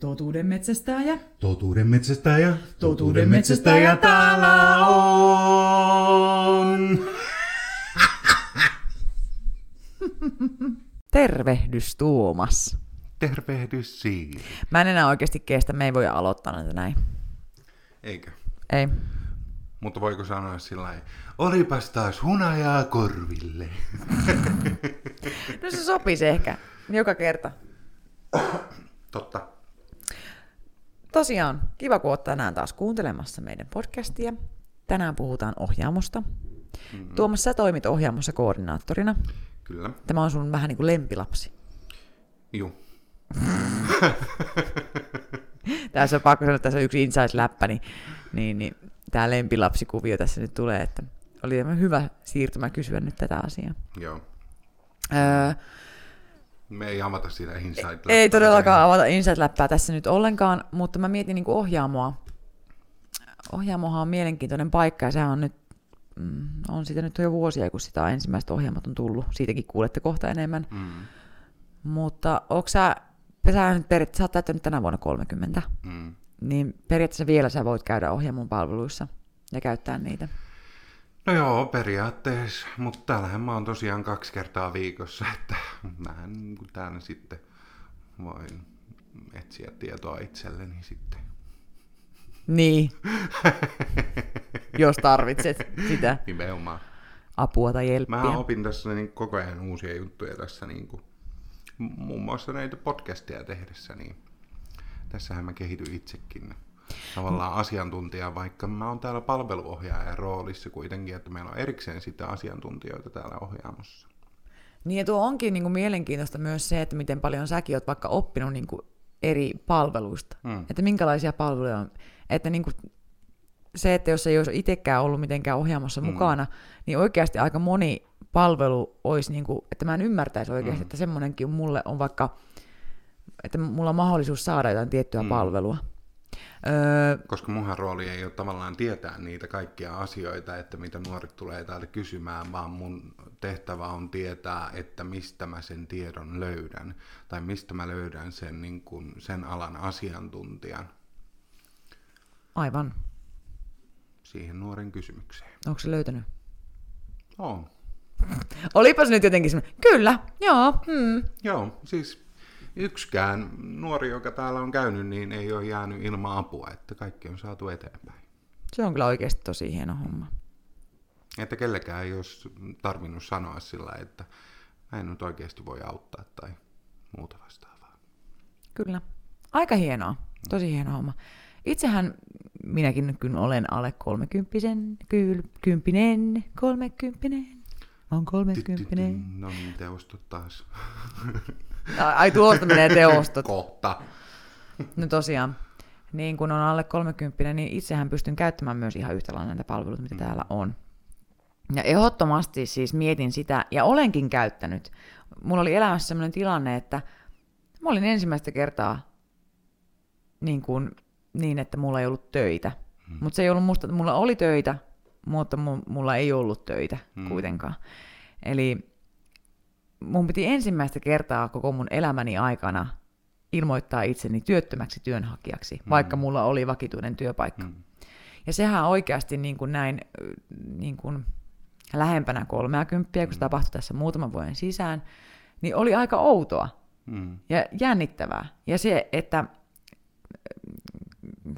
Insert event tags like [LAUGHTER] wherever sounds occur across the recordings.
Totuuden metsästäjä. Totuuden metsästäjä. Totuuden metsästäjä täällä on. [LAUGHS] Tervehdys Tuomas. Tervehdys Siiri. Mä en enää oikeasti kestä, me ei voi aloittaa näitä näin. Eikö? Ei. Mutta voiko sanoa sillä lailla, olipas taas hunajaa korville. [LAUGHS] No se sopisi ehkä, joka kerta. Totta. Tosiaan, kiva kun oot tänään taas kuuntelemassa meidän podcastia. Tänään puhutaan ohjaamosta. Mm-hmm. Tuomas, sä toimit ohjaamossa koordinaattorina. Kyllä. Tämä on sun vähän niin kuin lempilapsi. Juu. [LAUGHS] Tässä on pakko sanoa, että tässä on yksi inside-läppä, niin, niin, niin tämä lempilapsikuvio tässä nyt tulee, että oli hyvä siirtymä kysyä nyt tätä asiaa. Joo. Öö, Me ei avata sitä inside ei todellakaan avata inside-läppää tässä nyt ollenkaan, mutta mä mietin niin kuin ohjaamoa. Ohjaamohan on mielenkiintoinen paikka ja sehän on nyt, mm, on siitä nyt jo vuosia, kun sitä ensimmäistä ohjaamot on tullut. Siitäkin kuulette kohta enemmän. Mm, Mutta onko sä, sä nyt periaatteessa, sä oot täyttänyt tänä vuonna 30, mm. niin periaatteessa vielä sä voit käydä ohjaamon palveluissa ja käyttää niitä. No joo, periaatteessa, mutta täällähän mä oon tosiaan kaksi kertaa viikossa, että mähän niin täällä sitten voin etsiä tietoa itselleni sitten. Niin, jos tarvitset sitä Nimenomaan. apua tai jelppiä. Mä opin tässä niin koko ajan uusia juttuja tässä niin kuin, muun muassa näitä podcasteja tehdessä, niin tässähän mä kehityn itsekin tavallaan asiantuntija, vaikka mä oon täällä palveluohjaajan roolissa kuitenkin, että meillä on erikseen sitten asiantuntijoita täällä ohjaamossa. Niin ja tuo onkin niin kuin mielenkiintoista myös se, että miten paljon säkin oot vaikka oppinut niin kuin eri palveluista. Mm. Että minkälaisia palveluja on. Että niin kuin se, että jos ei olisi itsekään ollut mitenkään ohjaamossa mm. mukana, niin oikeasti aika moni palvelu olisi, niin kuin, että mä en ymmärtäisi oikeasti, mm. että semmoinenkin mulle on vaikka, että mulla on mahdollisuus saada jotain tiettyä mm. palvelua. Öö, Koska munhan rooli ei ole tavallaan tietää niitä kaikkia asioita, että mitä nuoret tulee täältä kysymään, vaan mun tehtävä on tietää, että mistä mä sen tiedon löydän, tai mistä mä löydän sen, niin kuin, sen alan asiantuntijan aivan. siihen nuoren kysymykseen. Onko se löytänyt? On. [LAUGHS] Olipas nyt jotenkin semmoinen, kyllä, joo, hmm. Joo, siis yksikään nuori, joka täällä on käynyt, niin ei ole jäänyt ilman apua, että kaikki on saatu eteenpäin. Se on kyllä oikeasti tosi hieno homma. Että kellekään ei olisi tarvinnut sanoa sillä, että mä en nyt oikeasti voi auttaa tai muuta vastaavaa. Kyllä. Aika hienoa. Tosi hieno homma. Itsehän minäkin kun olen alle kolmekymppisen, kyl, kymppinen, kolmekymppinen. On kolmekymppinen. No niin, teostot taas. [LAUGHS] Ai, tuosta menee teostot. Kohta. No tosiaan, niin kun on alle 30, niin itsehän pystyn käyttämään myös ihan yhtä lailla näitä palveluita, mitä täällä on. Ja ehdottomasti siis mietin sitä, ja olenkin käyttänyt. Mulla oli elämässä sellainen tilanne, että mä olin ensimmäistä kertaa niin, kuin, niin että mulla ei ollut töitä. Hmm. Mutta se ei ollut musta, mulla oli töitä, mutta mu- mulla ei ollut töitä hmm. kuitenkaan. Eli mun piti ensimmäistä kertaa koko mun elämäni aikana ilmoittaa itseni työttömäksi työnhakijaksi, mm. vaikka mulla oli vakituinen työpaikka. Mm. Ja sehän oikeasti niin kuin näin niin kuin lähempänä 30, kun se tapahtui tässä muutaman vuoden sisään, niin oli aika outoa mm. ja jännittävää. Ja se, että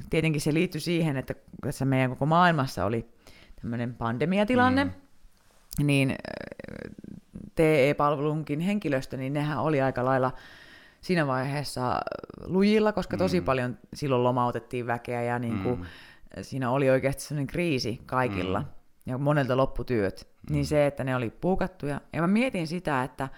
tietenkin se liittyi siihen, että tässä meidän koko maailmassa oli tämmöinen pandemiatilanne, mm. niin TE-palvelunkin henkilöstö, niin nehän oli aika lailla siinä vaiheessa lujilla, koska tosi mm. paljon silloin lomautettiin väkeä ja niin kuin, mm. siinä oli oikeasti sellainen kriisi kaikilla mm. ja monelta lopputyöt. Mm. Niin se, että ne oli puukattuja. Ja mä mietin sitä, että,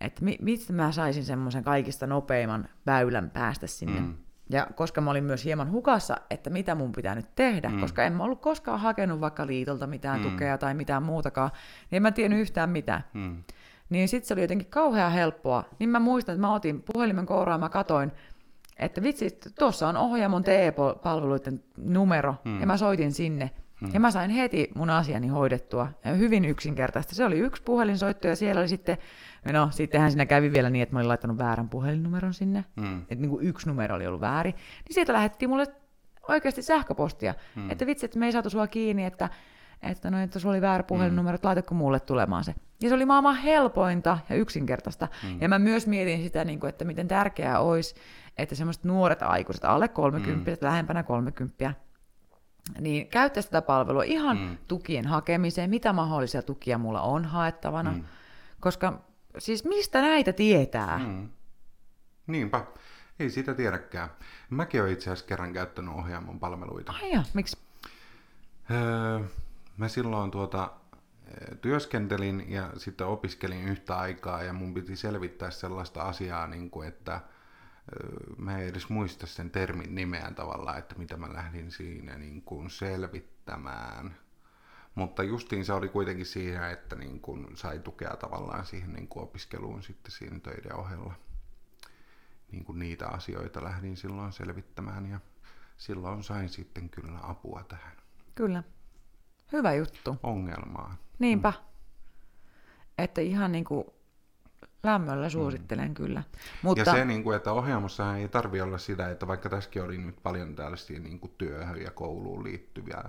että mi- mistä mä saisin semmoisen kaikista nopeimman väylän päästä sinne. Mm. Ja koska mä olin myös hieman hukassa, että mitä mun pitää nyt tehdä, mm. koska en mä ollut koskaan hakenut vaikka liitolta mitään mm. tukea tai mitään muutakaan, niin en mä tiennyt yhtään mitään. Mm. Niin sitten se oli jotenkin kauhean helppoa. Niin mä muistan, että mä otin puhelimen kouraan, mä katoin, että vitsi, tuossa on ohjaamon TE-palveluiden numero, mm. ja mä soitin sinne. Mm. Ja mä sain heti mun asiani hoidettua. Ja hyvin yksinkertaista. Se oli yksi puhelinsoitto ja siellä oli sitten, no sittenhän siinä kävi vielä niin, että mä olin laittanut väärän puhelinnumeron sinne. Mm. Että niin kuin yksi numero oli ollut väärin. Niin sieltä lähettiin mulle oikeasti sähköpostia. Mm. Että vitsi, että me ei saatu sua kiinni, että, että, no, että sulla oli väärä puhelinnumero, että laitatko mulle tulemaan se. Ja se oli maailman helpointa ja yksinkertaista. Mm. Ja mä myös mietin sitä, niin kuin, että miten tärkeää olisi, että semmoiset nuoret aikuiset, alle 30, mm. lähempänä 30, niin käyttäisi tätä palvelua ihan mm. tukien hakemiseen, mitä mahdollisia tukia mulla on haettavana, mm. koska siis mistä näitä tietää? Mm. Niinpä, ei sitä tiedäkään. Mäkin olen itse asiassa kerran käyttänyt ohjaamon palveluita. Ai ja, miksi? Öö, mä silloin tuota, työskentelin ja sitten opiskelin yhtä aikaa ja mun piti selvittää sellaista asiaa, niin kuin, että mä en edes muista sen termin nimeä tavallaan, että mitä mä lähdin siinä niin kuin selvittämään. Mutta justiin se oli kuitenkin siinä, että niin kuin sai tukea tavallaan siihen niin kuin opiskeluun sitten siinä töiden ohella. Niin kuin niitä asioita lähdin silloin selvittämään ja silloin sain sitten kyllä apua tähän. Kyllä. Hyvä juttu. Ongelmaan. Niinpä. Mm. Että ihan niin kuin lämmöllä suosittelen mm. kyllä. Mutta... Ja se, niin kuin, että ohjaamossa ei tarvi olla sitä, että vaikka tässäkin oli nyt paljon tällaisia niin kuin työhön ja kouluun liittyviä,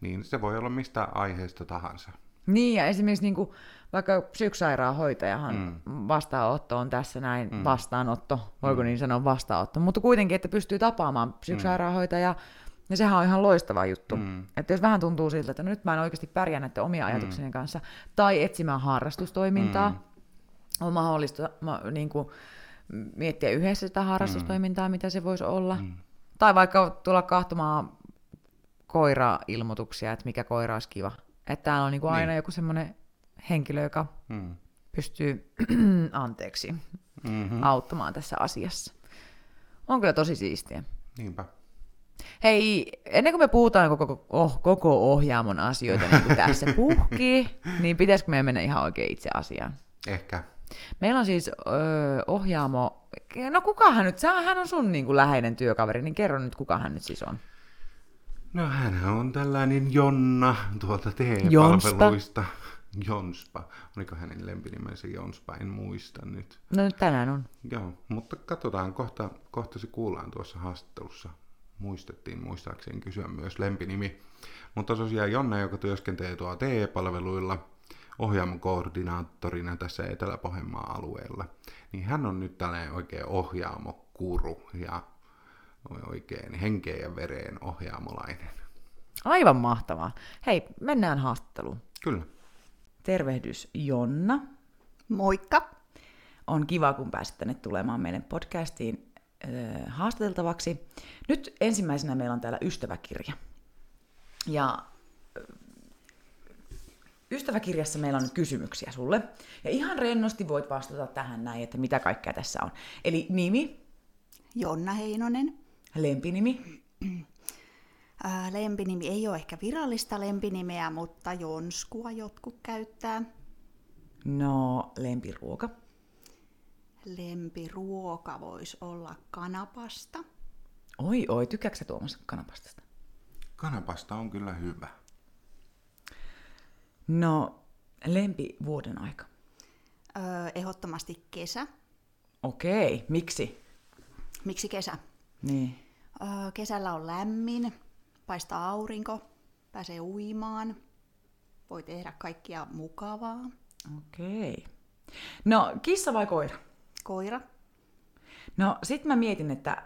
niin se voi olla mistä aiheesta tahansa. Niin, ja esimerkiksi niin kuin, vaikka psyksairaanhoitajahan mm. vastaanotto on tässä näin, mm. vastaanotto, voiko mm. niin sanoa vastaanotto, mutta kuitenkin, että pystyy tapaamaan psyksairaanhoitajaa, mm. Ja sehän on ihan loistava juttu. Mm. Että jos vähän tuntuu siltä, että nyt mä en oikeasti pärjää näiden omia ajatukseni mm. kanssa, tai etsimään harrastustoimintaa, mm on mahdollista mä, niin kuin, miettiä yhdessä sitä harrastustoimintaa, mm. mitä se voisi olla. Mm. Tai vaikka tulla kahtomaan koira-ilmoituksia, että mikä koira olisi kiva. Että täällä on niin kuin aina niin. joku semmoinen henkilö, joka mm. pystyy [CLEARS THROAT] anteeksi mm-hmm. auttamaan tässä asiassa. On kyllä tosi siistiä. Niinpä. Hei, ennen kuin me puhutaan koko, oh, koko ohjaamon asioita niin kuin tässä [LAUGHS] puhkii, niin pitäisikö meidän mennä ihan oikein itse asiaan? Ehkä. Meillä on siis öö, ohjaamo, no kuka hän nyt, hän on sun niin kuin läheinen työkaveri, niin kerro nyt kuka hän nyt siis on. No hän on tällainen Jonna tuolta TE-palveluista. Jonspa. Oliko hänen lempinimensä Jonspa? En muista nyt. No nyt tänään on. Joo, mutta katsotaan, kohta, kohta se kuullaan tuossa haastattelussa. Muistettiin muistaakseni kysyä myös lempinimi. Mutta tosiaan Jonna, joka työskentelee tuolla TE-palveluilla – ohjaamokoordinaattorina tässä Etelä-Pohjanmaan alueella, niin hän on nyt tällainen oikein ohjaamokuru ja oikein henkeen ja vereen ohjaamolainen. Aivan mahtavaa. Hei, mennään haastatteluun. Kyllä. Tervehdys Jonna. Moikka. On kiva, kun pääsit tänne tulemaan meidän podcastiin äh, haastateltavaksi. Nyt ensimmäisenä meillä on täällä ystäväkirja. Ja Ystäväkirjassa meillä on nyt kysymyksiä sulle. Ja ihan rennosti voit vastata tähän näin, että mitä kaikkea tässä on. Eli nimi. Jonna Heinonen. Lempinimi. lempinimi ei ole ehkä virallista lempinimeä, mutta Jonskua jotkut käyttää. No, lempiruoka. Lempiruoka voisi olla kanapasta. Oi, oi, tykkääksä Tuomas kanapastasta? Kanapasta on kyllä hyvä. No, lempi vuoden aika? Öö, ehdottomasti kesä. Okei, miksi? Miksi kesä? Niin. Öö, kesällä on lämmin, paistaa aurinko, pääsee uimaan, voi tehdä kaikkia mukavaa. Okei. No, kissa vai koira? Koira. No, sit mä mietin, että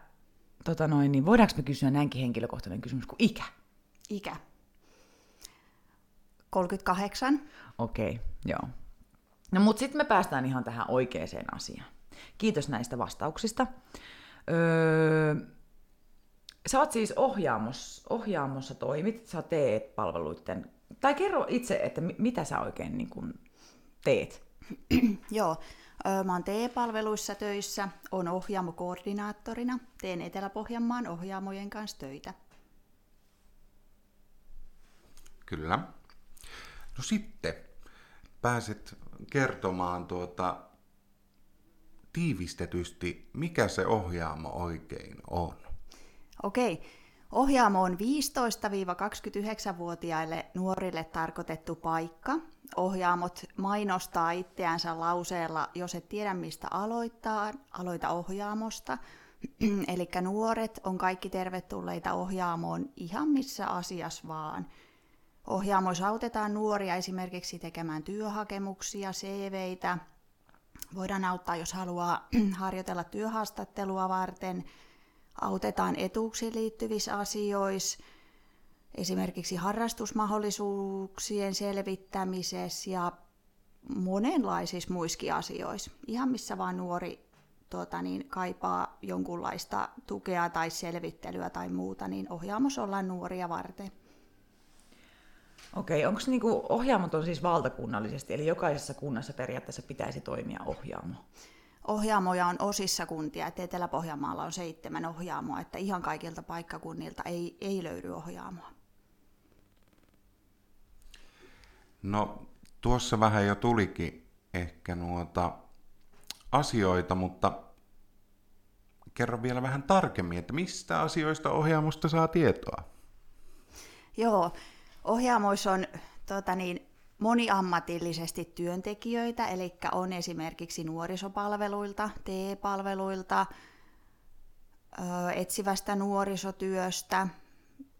tota noin, niin voidaanko me kysyä näinkin henkilökohtainen kysymys kuin ikä? Ikä. 38. Okei, okay, joo. No mut sitten me päästään ihan tähän oikeaan asiaan. Kiitos näistä vastauksista. Öö, sä oot siis ohjaamossa, ohjaamossa toimit, sä teet palveluiden, tai kerro itse, että mitä sä oikein niin kun teet. [CLEARS THROAT] Joo, mä oon TE-palveluissa töissä, on ohjaamokoordinaattorina, teen Etelä-Pohjanmaan ohjaamojen kanssa töitä. Kyllä. No sitten pääset kertomaan tuota tiivistetysti, mikä se ohjaamo oikein on. Okei. Ohjaamo on 15-29-vuotiaille nuorille tarkoitettu paikka. Ohjaamot mainostaa itseänsä lauseella, jos et tiedä mistä aloittaa, aloita ohjaamosta. [CLEARS THROAT] Eli nuoret on kaikki tervetulleita ohjaamoon ihan missä asiassa vaan. Ohjaamoissa autetaan nuoria esimerkiksi tekemään työhakemuksia, CVitä. Voidaan auttaa, jos haluaa [CLEARS THROAT] harjoitella työhaastattelua varten. Autetaan etuuksiin liittyvissä asioissa, esimerkiksi harrastusmahdollisuuksien selvittämisessä ja monenlaisissa muissakin asioissa. Ihan missä vaan nuori tuota, niin, kaipaa jonkunlaista tukea tai selvittelyä tai muuta, niin ohjaamossa ollaan nuoria varten. Okei, onko niinku ohjaamot on siis valtakunnallisesti, eli jokaisessa kunnassa periaatteessa pitäisi toimia ohjaamo? Ohjaamoja on osissa kuntia, että Etelä-Pohjanmaalla on seitsemän ohjaamoa, että ihan kaikilta paikkakunnilta ei, ei löydy ohjaamoa. No tuossa vähän jo tulikin ehkä nuota asioita, mutta kerro vielä vähän tarkemmin, että mistä asioista ohjaamosta saa tietoa? Joo, ohjaamoissa on tota niin, moniammatillisesti työntekijöitä, eli on esimerkiksi nuorisopalveluilta, TE-palveluilta, etsivästä nuorisotyöstä,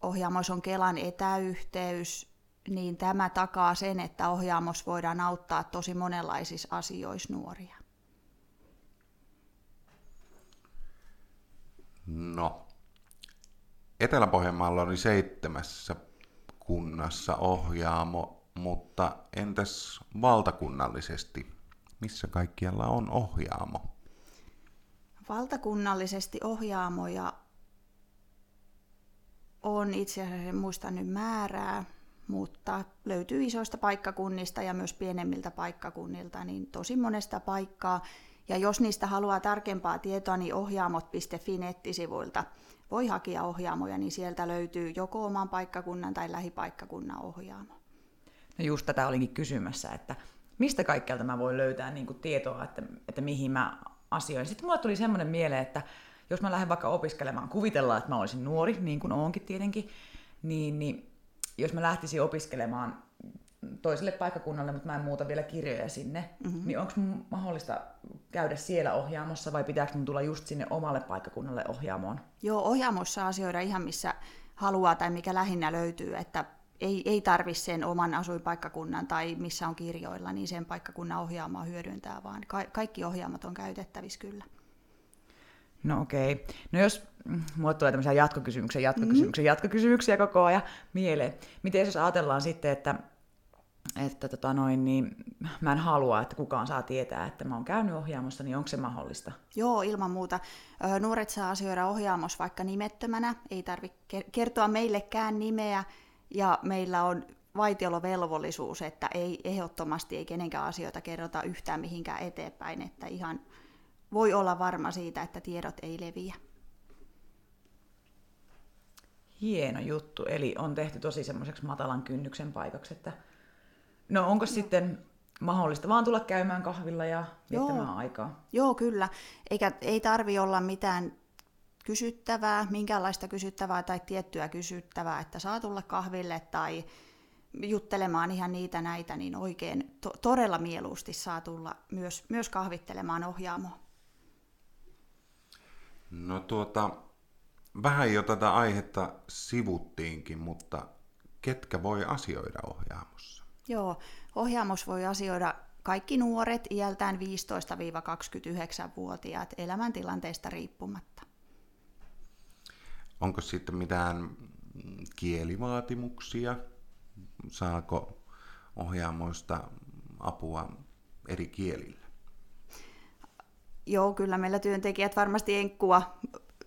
ohjaamoissa on Kelan etäyhteys, niin tämä takaa sen, että ohjaamos voidaan auttaa tosi monenlaisissa asioissa nuoria. No, Etelä-Pohjanmaalla oli seitsemässä kunnassa ohjaamo, mutta entäs valtakunnallisesti? Missä kaikkialla on ohjaamo? Valtakunnallisesti ohjaamoja on itse asiassa, en muista nyt määrää, mutta löytyy isoista paikkakunnista ja myös pienemmiltä paikkakunnilta, niin tosi monesta paikkaa. Ja jos niistä haluaa tarkempaa tietoa, niin ohjaamot.fi nettisivuilta voi hakea ohjaamoja, niin sieltä löytyy joko oman paikkakunnan tai lähipaikkakunnan ohjaamo. No just tätä olinkin kysymässä, että mistä kaikkialta mä voin löytää niin kuin tietoa, että, että mihin mä asioin. Sitten mulle tuli semmoinen mieleen, että jos mä lähden vaikka opiskelemaan, kuvitellaan, että mä olisin nuori, niin kuin oonkin tietenkin, niin, niin jos mä lähtisin opiskelemaan toiselle paikkakunnalle, mutta mä en muuta vielä kirjoja sinne, mm-hmm. niin onko mahdollista käydä siellä ohjaamossa vai pitääkö mun tulla just sinne omalle paikkakunnalle ohjaamoon? Joo, ohjaamossa asioida ihan missä haluaa tai mikä lähinnä löytyy, että ei, ei tarvi sen oman asuinpaikkakunnan tai missä on kirjoilla, niin sen paikkakunnan ohjaamaa hyödyntää, vaan ka- kaikki ohjaamot on käytettävissä kyllä. No okei. Okay. No jos mulle tulee tämmöisiä jatkokysymyksiä, jatkokysymyksiä, mm. jatkokysymyksiä koko ajan mieleen. Miten jos ajatellaan sitten, että että tota noin, niin mä en halua, että kukaan saa tietää, että mä oon käynyt ohjaamossa, niin onko se mahdollista? Joo, ilman muuta. Nuoret saa asioida ohjaamossa vaikka nimettömänä, ei tarvitse kertoa meillekään nimeä, ja meillä on vaitiolovelvollisuus, että ei ehdottomasti ei kenenkään asioita kerrota yhtään mihinkään eteenpäin, että ihan voi olla varma siitä, että tiedot ei leviä. Hieno juttu, eli on tehty tosi semmoiseksi matalan kynnyksen paikaksi, että No onko no. sitten mahdollista vaan tulla käymään kahvilla ja viettämään Joo. aikaa? Joo, kyllä. Eikä, ei tarvi olla mitään kysyttävää, minkäänlaista kysyttävää tai tiettyä kysyttävää, että saa tulla kahville tai juttelemaan ihan niitä näitä, niin oikein to- todella mieluusti saa tulla myös, myös kahvittelemaan ohjaamoa. No tuota, vähän jo tätä aihetta sivuttiinkin, mutta ketkä voi asioida ohjaamossa? Joo, ohjaamos voi asioida kaikki nuoret iältään 15-29-vuotiaat elämäntilanteesta riippumatta. Onko sitten mitään kielivaatimuksia? Saako ohjaamoista apua eri kielillä? Joo, kyllä meillä työntekijät varmasti enkkua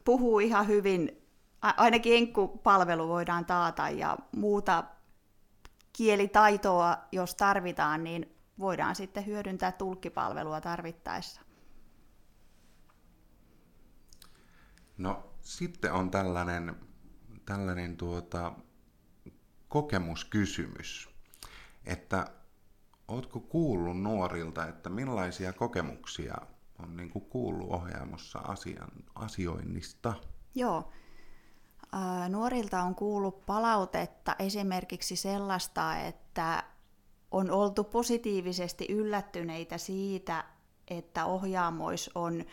puhuu ihan hyvin. Ainakin enkkupalvelu voidaan taata ja muuta kielitaitoa, jos tarvitaan, niin voidaan sitten hyödyntää tulkkipalvelua tarvittaessa. No sitten on tällainen, tällainen tuota, kokemuskysymys, että oletko kuullut nuorilta, että millaisia kokemuksia on niin kuin kuullut ohjaamossa asian, asioinnista? Joo. nuorilta on kuullut palautetta esimerkiksi sellaista, että on oltu positiivisesti yllättyneitä siitä, että ohjaamois on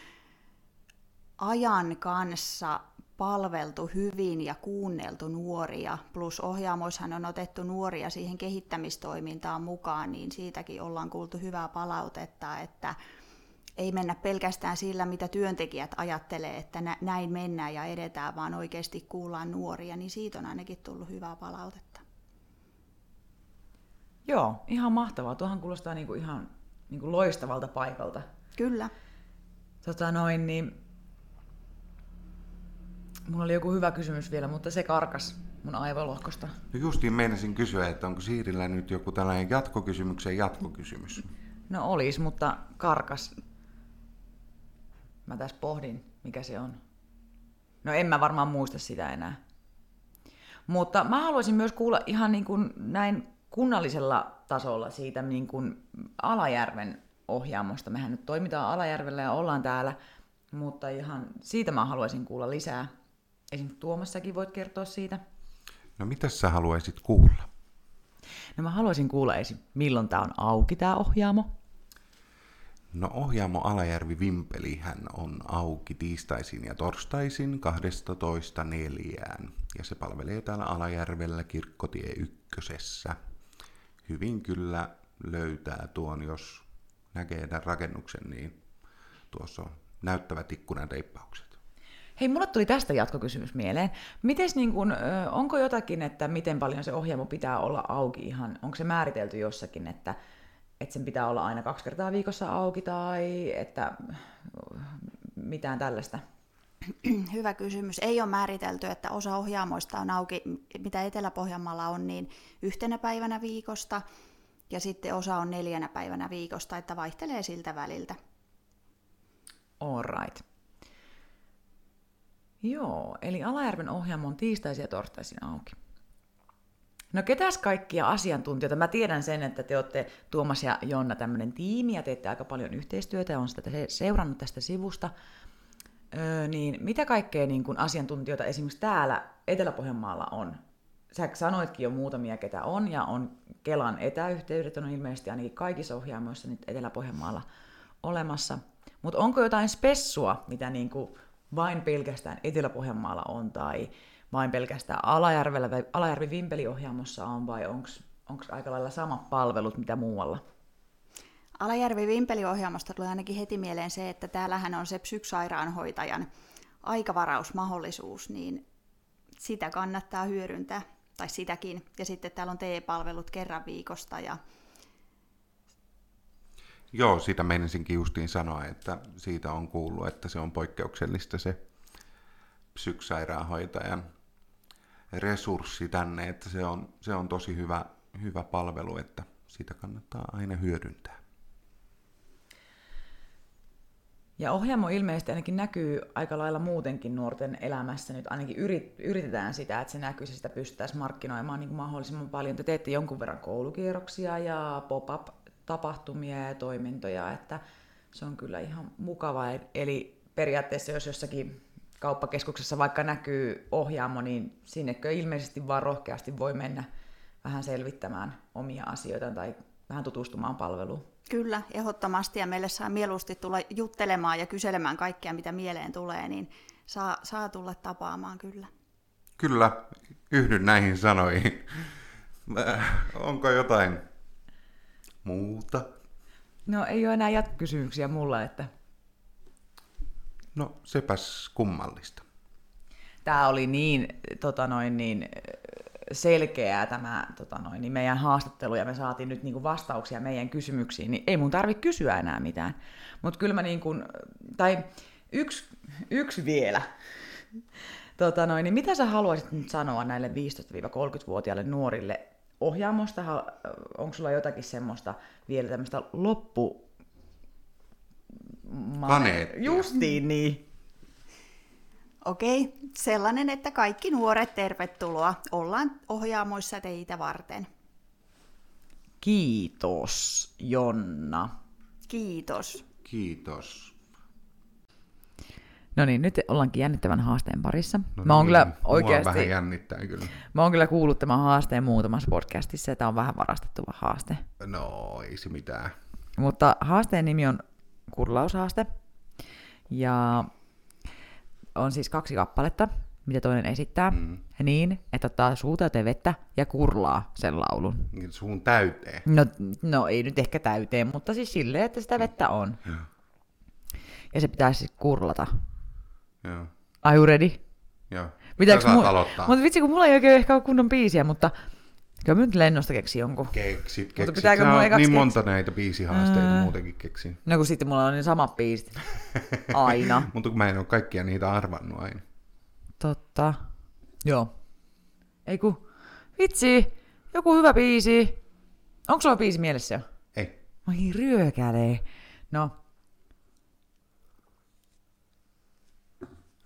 ajan kanssa palveltu hyvin ja kuunneltu nuoria, plus ohjaamoishan on otettu nuoria siihen kehittämistoimintaan mukaan, niin siitäkin ollaan kuultu hyvää palautetta, että ei mennä pelkästään sillä, mitä työntekijät ajattelee, että näin mennään ja edetään, vaan oikeasti kuullaan nuoria, niin siitä on ainakin tullut hyvää palautetta. Joo, ihan mahtavaa. Tuohan kuulostaa niinku ihan niinku loistavalta paikalta. Kyllä. Tota noin, niin... Mulla oli joku hyvä kysymys vielä, mutta se karkas mun aivolohkosta. No justiin meinasin kysyä, että onko Siirillä nyt joku tällainen jatkokysymyksen jatkokysymys? No olis, mutta karkas. Mä tässä pohdin, mikä se on. No en mä varmaan muista sitä enää. Mutta mä haluaisin myös kuulla ihan niin kuin näin kunnallisella tasolla siitä niin kuin Alajärven ohjaamosta. Mehän nyt toimitaan Alajärvellä ja ollaan täällä, mutta ihan siitä mä haluaisin kuulla lisää. Esimerkiksi Tuomassakin voit kertoa siitä. No mitä sä haluaisit kuulla? No mä haluaisin kuulla esim. milloin tämä on auki tämä ohjaamo. No ohjaamo Alajärvi Vimpeli hän on auki tiistaisin ja torstaisin 12 neljään. Ja se palvelee täällä Alajärvellä kirkkotie ykkösessä. Hyvin kyllä löytää tuon, jos näkee tämän rakennuksen, niin tuossa on näyttävät ikkunateippaukset. Hei, mulle tuli tästä jatkokysymys mieleen. Mites niin kun, onko jotakin, että miten paljon se ohjaamo pitää olla auki ihan, onko se määritelty jossakin, että että sen pitää olla aina kaksi kertaa viikossa auki tai että mitään tällaista? Hyvä kysymys. Ei ole määritelty, että osa ohjaamoista on auki, mitä Etelä-Pohjanmaalla on, niin yhtenä päivänä viikosta ja sitten osa on neljänä päivänä viikosta, että vaihtelee siltä väliltä. All right. Joo, eli Alajärven ohjaamo on tiistaisin ja torstaisin auki. No ketäs kaikkia asiantuntijoita? Mä tiedän sen, että te olette Tuomas ja Jonna tämmöinen tiimi ja teette aika paljon yhteistyötä ja on sitä seurannut tästä sivusta. Öö, niin mitä kaikkea niin kun asiantuntijoita esimerkiksi täällä Etelä-Pohjanmaalla on? Sä sanoitkin jo muutamia, ketä on, ja on Kelan etäyhteydet on ilmeisesti ainakin kaikissa ohjaamoissa nyt Etelä-Pohjanmaalla olemassa. Mutta onko jotain spessua, mitä niin vain pelkästään Etelä-Pohjanmaalla on, tai vain pelkästään Alajärvellä Alajärvi Vimpeli-ohjaamossa on, vai onko aika lailla samat palvelut mitä muualla? Alajärvi Vimpeli-ohjaamosta tulee ainakin heti mieleen se, että täällähän on se psyksairaanhoitajan aikavarausmahdollisuus, niin sitä kannattaa hyödyntää, tai sitäkin. Ja sitten täällä on TE-palvelut kerran viikosta ja Joo, sitä meinasinkin justiin sanoa, että siitä on kuullut, että se on poikkeuksellista se psyksairaanhoitajan resurssi tänne, että se on, se on tosi hyvä, hyvä palvelu, että sitä kannattaa aina hyödyntää. Ja ohjaamo ilmeisesti ainakin näkyy aika lailla muutenkin nuorten elämässä. Nyt ainakin yrit, yritetään sitä, että se näkyisi, sitä pystyttäisiin markkinoimaan niin kuin mahdollisimman paljon. Te teette jonkun verran koulukierroksia ja pop-up-tapahtumia ja toimintoja, että se on kyllä ihan mukava. Eli periaatteessa jos jossakin kauppakeskuksessa vaikka näkyy ohjaamo, niin sinnekö ilmeisesti vaan rohkeasti voi mennä vähän selvittämään omia asioita tai vähän tutustumaan palveluun. Kyllä, ehdottomasti ja meille saa mieluusti tulla juttelemaan ja kyselemään kaikkea, mitä mieleen tulee, niin saa, saa tulla tapaamaan kyllä. Kyllä, yhdyn näihin sanoihin. Äh, onko jotain muuta? No ei ole enää jatkokysymyksiä mulla, että No sepäs kummallista. Tämä oli niin, tota noin, niin selkeää tämä tota noin, niin meidän haastattelu ja me saatiin nyt niin kuin vastauksia meidän kysymyksiin, niin ei mun tarvi kysyä enää mitään. Mutta kyllä mä niin kuin, tai yksi, yksi vielä. Tota noin, niin mitä sä haluaisit nyt sanoa näille 15-30-vuotiaille nuorille ohjaamosta? Onko sulla jotakin semmoista vielä tämmöistä loppu Kaneetti. Justiin niin. Okei, sellainen, että kaikki nuoret tervetuloa. Ollaan ohjaamoissa teitä varten. Kiitos, Jonna. Kiitos. Kiitos. No niin, nyt ollaankin jännittävän haasteen parissa. No mä oon niin, kyllä oikeasti, vähän jännittää kyllä. mä oon kyllä kuullut tämän haasteen muutamassa podcastissa, että on vähän varastettu haaste. No, ei se mitään. Mutta haasteen nimi on kurlaushaaste. Ja on siis kaksi kappaletta, mitä toinen esittää. Mm. Niin, että ottaa suutäyteen vettä ja kurlaa sen laulun. Niin Suun täyteen. No, no ei nyt ehkä täyteen, mutta siis silleen, että sitä vettä on. Ja se pitää siis kurlata. Joo. Are you ready? Joo. Pitääkö saat mu- aloittaa. Mutta vitsi, kun mulla ei oikein ehkä ole kunnon biisiä, mutta kyllä mä nyt lennosta keksi jonkun. Keksit, keksit. pitääkö mun oot ekaksi niin keks- monta näitä biisihaasteita Ää. muutenkin keksin. No kun sitten mulla on niin samat biisit. [LAUGHS] Aina. Mutta kun mä en ole kaikkia niitä arvannut aina. Totta. Joo. Ei ku. Vitsi. Joku hyvä biisi. Onko sulla biisi mielessä jo? Ei. Ai ryökälee. No.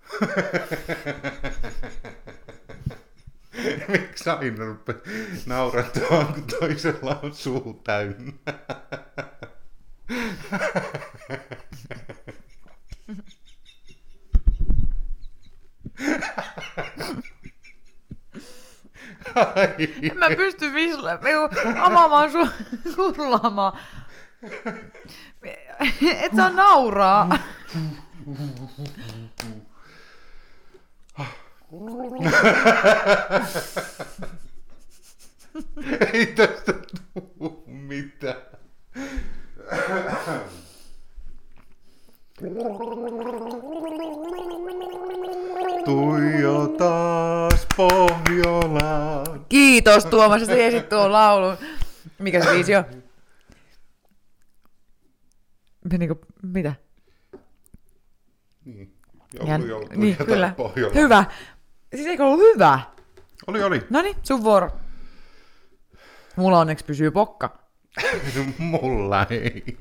[LAUGHS] Miksi aina rupeaa naurattaa, kun toisella on suu täynnä? Ai. En mä pysty visle, sun kurlaamaan. Et saa nauraa. Ei tästä tuu mitään. Tuijo taas Pohjolaan. Kiitos Tuomas, että tiesit tuon laulun. Mikä se biisi on? Menikö, mitä? Niin, Jän- joulu joutui niin, kyllä. Pohjolaan. Hyvä. Hyvä? Oli, oli. No niin, sun vuoro. Mulla onneksi pysyy pokka. [LAUGHS] Mulla ei.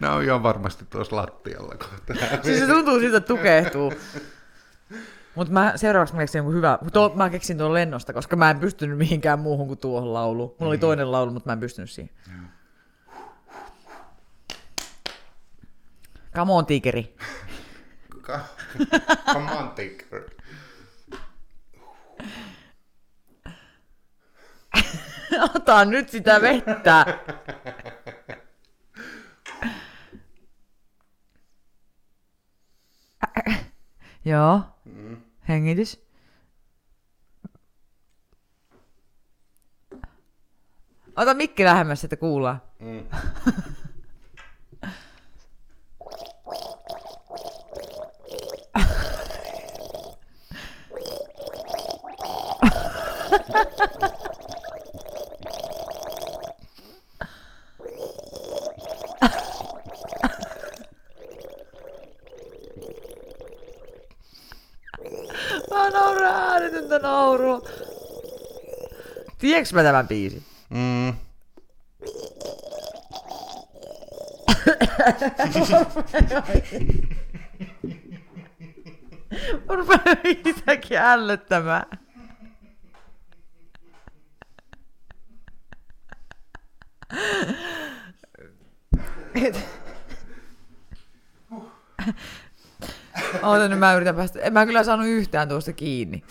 Nämä on ihan varmasti tuossa lattialla kohta. [LAUGHS] Siis se tuntuu siltä, että tukehtuu. Mutta mä seuraavaksi mä keksin jonkun hyvä. Tuo, mä keksin tuon lennosta, koska mä en pystynyt mihinkään muuhun kuin tuohon lauluun. Mulla oli toinen laulu, mutta mä en pystynyt siihen. Come on, tigeri. [LAUGHS] Come on, Tigger. [LAUGHS] Ota nyt sitä vettä. [LAUGHS] Joo. Hengitys. Ota mikki lähemmäs, että kuullaan. Mm. Mä nauran äänetöntä naurua. Tiedätkö mä tämän biisin? Mm. Mä rupean itsekin ällöttämään. Oota nyt mä yritän päästä. En mä kyllä saanut yhtään tuosta kiinni.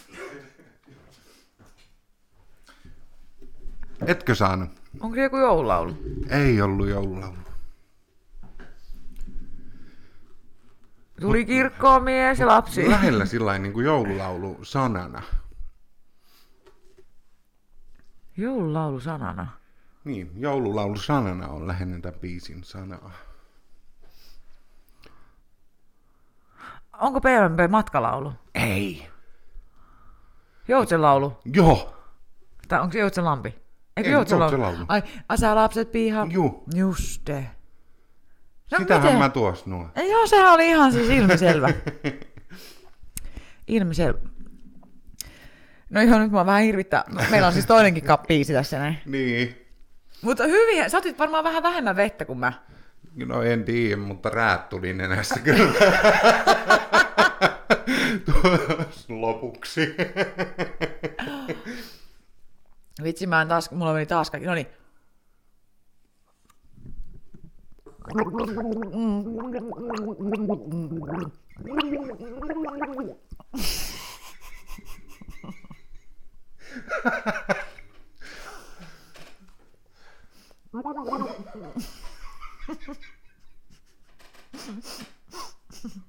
Etkö saanut? Onko se joku joululaulu? Ei ollut joululaulu. Tuli kirkkoon mies ja lapsi. Lähellä sillä niin kuin joululaulu sanana. Joululaulu sanana. Niin, joululaulu sanana on lähinnä tämän biisin sanaa. Onko PMP matkalaulu? Ei. Joutsenlaulu? Joo. Tai onko se Joutsenlampi? Eikö Ei, Joutsenlaulu? Joutsenlaulu. Ai, asa lapset piha. Juu. Juste. No Sitähän miten? mä tuossa nuo. Ei, Joo, sehän oli ihan siis ilmiselvä. [LAUGHS] ilmiselvä. No ihan nyt mä vähän hirvittää. Meillä on siis toinenkin ka- biisi tässä näin. Niin. Mutta hyvin, sä otit varmaan vähän vähemmän vettä kuin mä. No en tiedä, mutta räät tuli nenästä kyllä. [LAUGHS] Lopuksi. [LAUGHS] Vitsi, mä en taas, mulla meni taas kaikki. No niin. [LAUGHS]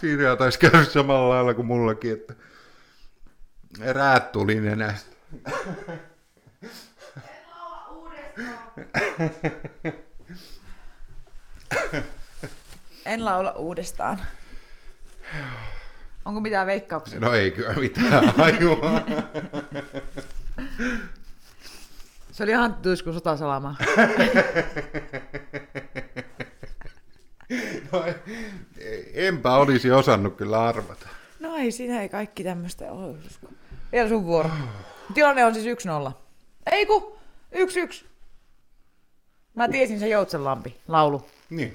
Siinä taisi käydä samalla lailla kuin mullakin, että eräät tuli nenästä. En laula uudestaan. Onko mitään veikkauksia? No ei kyllä mitään [LAUGHS] hajua. Se oli ihan tuisku sotasalama. [LAUGHS] No, enpä olisi osannut kyllä arvata. No ei, siinä ei kaikki tämmöistä ole. Vielä sun vuoro. Tilanne on siis 1-0. Ei ku, 1-1. Mä tiesin se Joutsenlampi, laulu. Niin,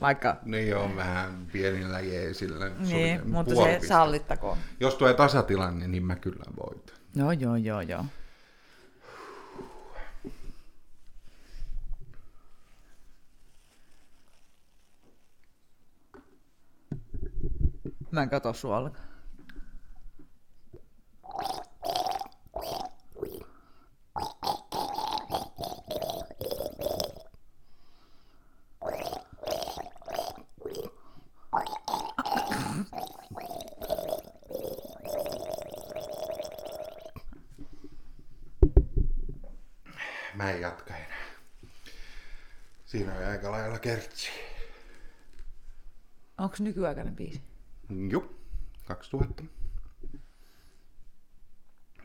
Vaikka, ne on vähän pienillä jeesillä. niin, mutta se sallittakoon. Jos tulee tasatilanne, niin mä kyllä voitan. Joo, joo, joo, joo. Mä en katso sua ollenkaan. Mä en jatka enää. Siinä on aika lailla kertsi. Onks nykyaikainen biisi? Joo, 2000.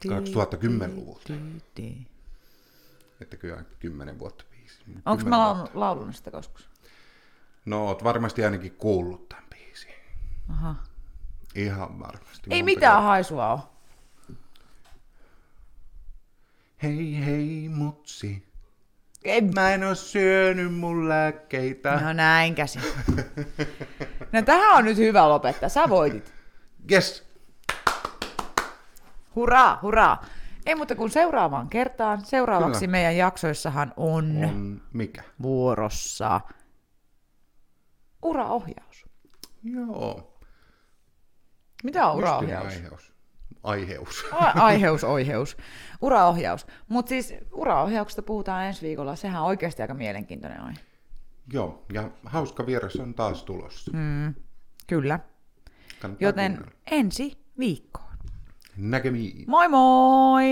2010-luvulta. Ti, ti. Että kyllä 10 vuotta biisi. Onko 10 mä vuotta. laulunut, laulunut sitä koskus? No, oot varmasti ainakin kuullut tämän biisin. Aha. Ihan varmasti. Ei mitään kertaa. haisua ole. Hei hei mutsi, En mä en oo syönyt mun lääkkeitä. No näin käsi. No tähän on nyt hyvä lopettaa. Sä voitit. Yes, Hurraa, hurraa. Ei muuta kuin seuraavaan kertaan. Seuraavaksi Kyllä. meidän jaksoissahan on, on mikä? vuorossa uraohjaus. Joo. Mitä on uraohjaus? Aiheus. Aiheus. A- Aiheus, oiheus. Uraohjaus. Mutta siis uraohjauksesta puhutaan ensi viikolla. Sehän on oikeasti aika mielenkiintoinen aihe. Joo, ja hauska vieras on taas tulossa. Mm, kyllä. Kannattaa Joten kuunnella. ensi viikkoon. Näkemiin. Moi moi!